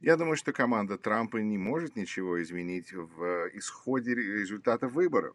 Я думаю, что команда Трампа не может ничего изменить в исходе результатов выборов.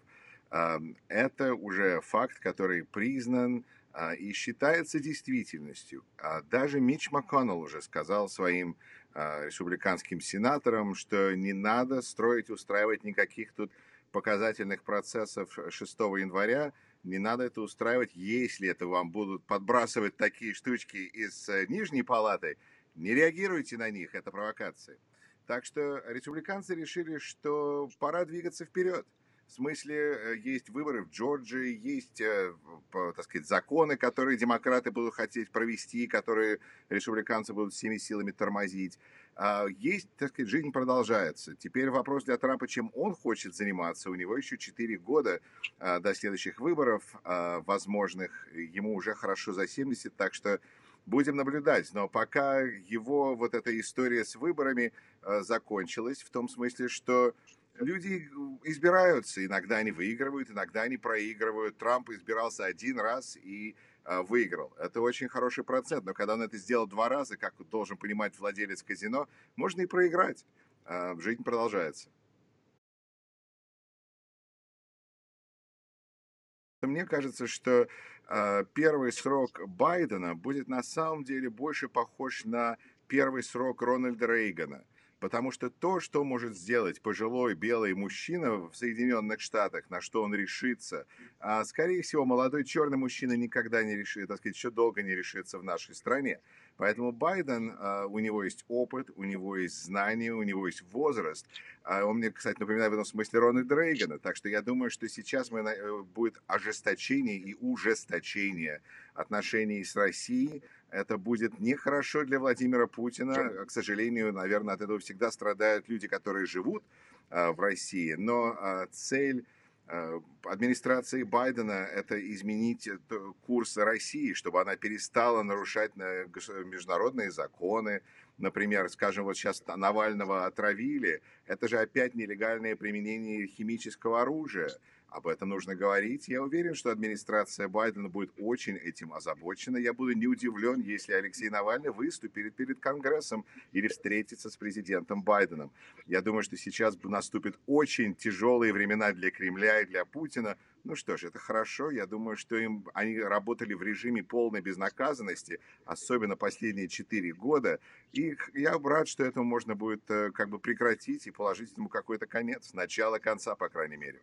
Это уже факт, который признан а, и считается действительностью. А даже Мич МакКоннелл уже сказал своим а, республиканским сенаторам, что не надо строить, устраивать никаких тут показательных процессов 6 января, не надо это устраивать, если это вам будут подбрасывать такие штучки из э, нижней палаты, не реагируйте на них, это провокация. Так что республиканцы решили, что пора двигаться вперед. В смысле, э, есть выборы в Джорджии, есть, э, так сказать, законы, которые демократы будут хотеть провести, которые республиканцы будут всеми силами тормозить. А, есть, так сказать, жизнь продолжается. Теперь вопрос для Трампа, чем он хочет заниматься. У него еще 4 года а, до следующих выборов а, возможных. Ему уже хорошо за 70, так что будем наблюдать. Но пока его вот эта история с выборами закончилась, в том смысле, что люди избираются. Иногда они выигрывают, иногда они проигрывают. Трамп избирался один раз и а, выиграл. Это очень хороший процент, но когда он это сделал два раза, как должен понимать владелец казино, можно и проиграть. Жизнь продолжается. Мне кажется, что э, первый срок Байдена будет на самом деле больше похож на первый срок Рональда Рейгана. Потому что то, что может сделать пожилой белый мужчина в Соединенных Штатах, на что он решится, а, скорее всего, молодой черный мужчина никогда не решит, так сказать, еще долго не решится в нашей стране. Поэтому Байден, а, у него есть опыт, у него есть знания, у него есть возраст. А он мне, кстати, напоминает в этом смысле Рональда Рейгана. Так что я думаю, что сейчас мы, э, будет ожесточение и ужесточение отношений с Россией, это будет нехорошо для Владимира Путина. К сожалению, наверное, от этого всегда страдают люди, которые живут а, в России. Но а, цель а, администрации Байдена – это изменить э, курс России, чтобы она перестала нарушать международные законы. Например, скажем, вот сейчас Навального отравили. Это же опять нелегальное применение химического оружия. Об этом нужно говорить. Я уверен, что администрация Байдена будет очень этим озабочена. Я буду не удивлен, если Алексей Навальный выступит перед Конгрессом или встретится с президентом Байденом. Я думаю, что сейчас наступят очень тяжелые времена для Кремля и для Путина. Ну что ж, это хорошо. Я думаю, что им, они работали в режиме полной безнаказанности, особенно последние четыре года. И я рад, что этому можно будет э, как бы прекратить и положить этому какой-то конец, начало конца, по крайней мере.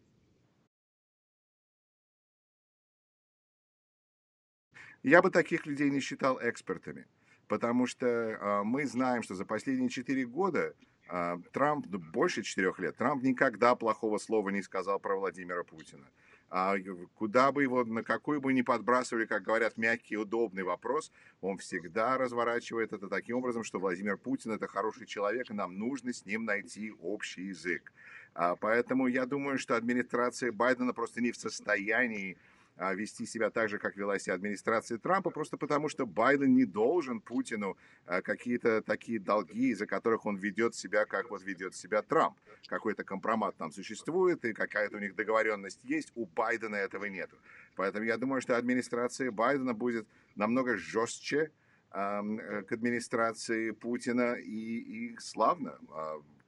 Я бы таких людей не считал экспертами, потому что э, мы знаем, что за последние четыре года э, Трамп, ну, больше четырех лет, Трамп никогда плохого слова не сказал про Владимира Путина. А куда бы его, на какой бы ни подбрасывали, как говорят, мягкий удобный вопрос, он всегда разворачивает это таким образом, что Владимир Путин это хороший человек, и нам нужно с ним найти общий язык. А, поэтому я думаю, что администрация Байдена просто не в состоянии а, вести себя так же, как вела себя администрация Трампа, просто потому что Байден не должен Путину а, какие-то такие долги, из-за которых он ведет себя, как вот ведет себя Трамп. Какой-то компромат там существует, и какая-то у них договоренность есть, у Байдена этого нету. Поэтому я думаю, что администрация Байдена будет намного жестче э, к администрации Путина, и, и славно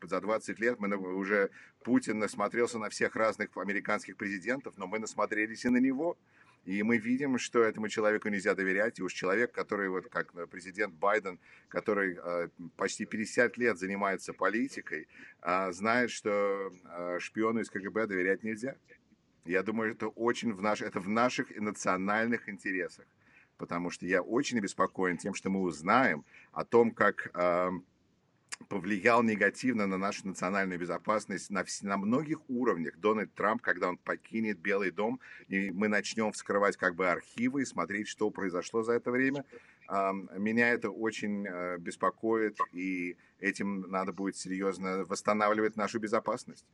за 20 лет мы уже Путин насмотрелся на всех разных американских президентов, но мы насмотрелись и на него. И мы видим, что этому человеку нельзя доверять. И уж человек, который, вот как президент Байден, который э, почти 50 лет занимается политикой, э, знает, что э, шпиону из КГБ доверять нельзя. Я думаю, это очень в, наш, это в наших национальных интересах. Потому что я очень обеспокоен тем, что мы узнаем о том, как повлиял негативно на нашу национальную безопасность на, на многих уровнях. Дональд Трамп, когда он покинет Белый дом, и мы начнем вскрывать как бы архивы и смотреть, что произошло за это время, меня это очень э, беспокоит, и этим надо будет серьезно восстанавливать нашу безопасность.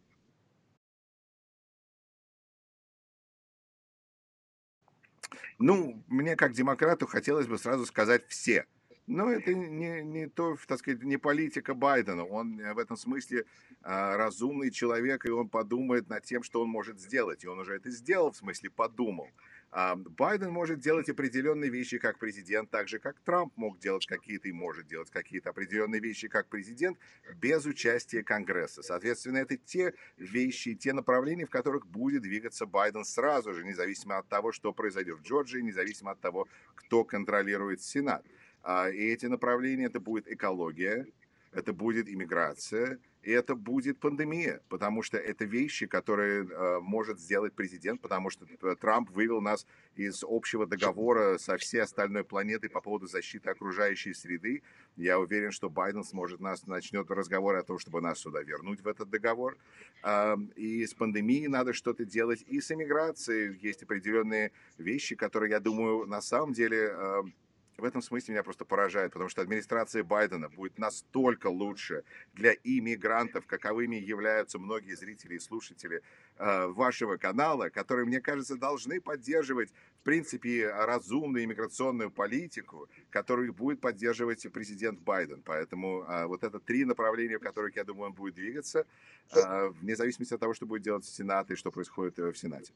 Ну, мне как демократу хотелось бы сразу сказать все – Но это не, не то, так сказать, не политика Байдена. Он э, в этом смысле а, разумный человек, и он подумает над тем, что он может сделать. И он уже это сделал, в смысле подумал. А, Байден может делать определенные вещи как президент, так же как Трамп мог делать какие-то и может делать какие-то определенные вещи как президент без участия Конгресса. Соответственно, это те вещи, те направления, в которых будет двигаться Байден сразу же, независимо от того, что произойдет в Джорджии, независимо от того, кто контролирует Сенат. А, и эти направления это будет экология, это будет иммиграция, и это будет пандемия, потому что это вещи, которые э, может сделать президент, потому что Трамп вывел нас из общего договора со всей остальной планетой по поводу защиты окружающей среды. Я уверен, что Байден сможет нас, начнет разговор о том, чтобы нас сюда вернуть в этот договор. Э, и с пандемией надо что-то делать, и с иммиграцией есть определенные вещи, которые, я думаю, на самом деле... Э, в этом смысле меня просто поражает, потому что администрация Байдена будет настолько лучше для иммигрантов, каковыми являются многие зрители и слушатели э, вашего канала, которые, мне кажется, должны поддерживать, в принципе, разумную иммиграционную политику, которую будет поддерживать президент Байден. Поэтому э, вот это три направления, в которых, я думаю, он будет двигаться, э, вне зависимости от того, что будет делать Сенат и что происходит э, в Сенате.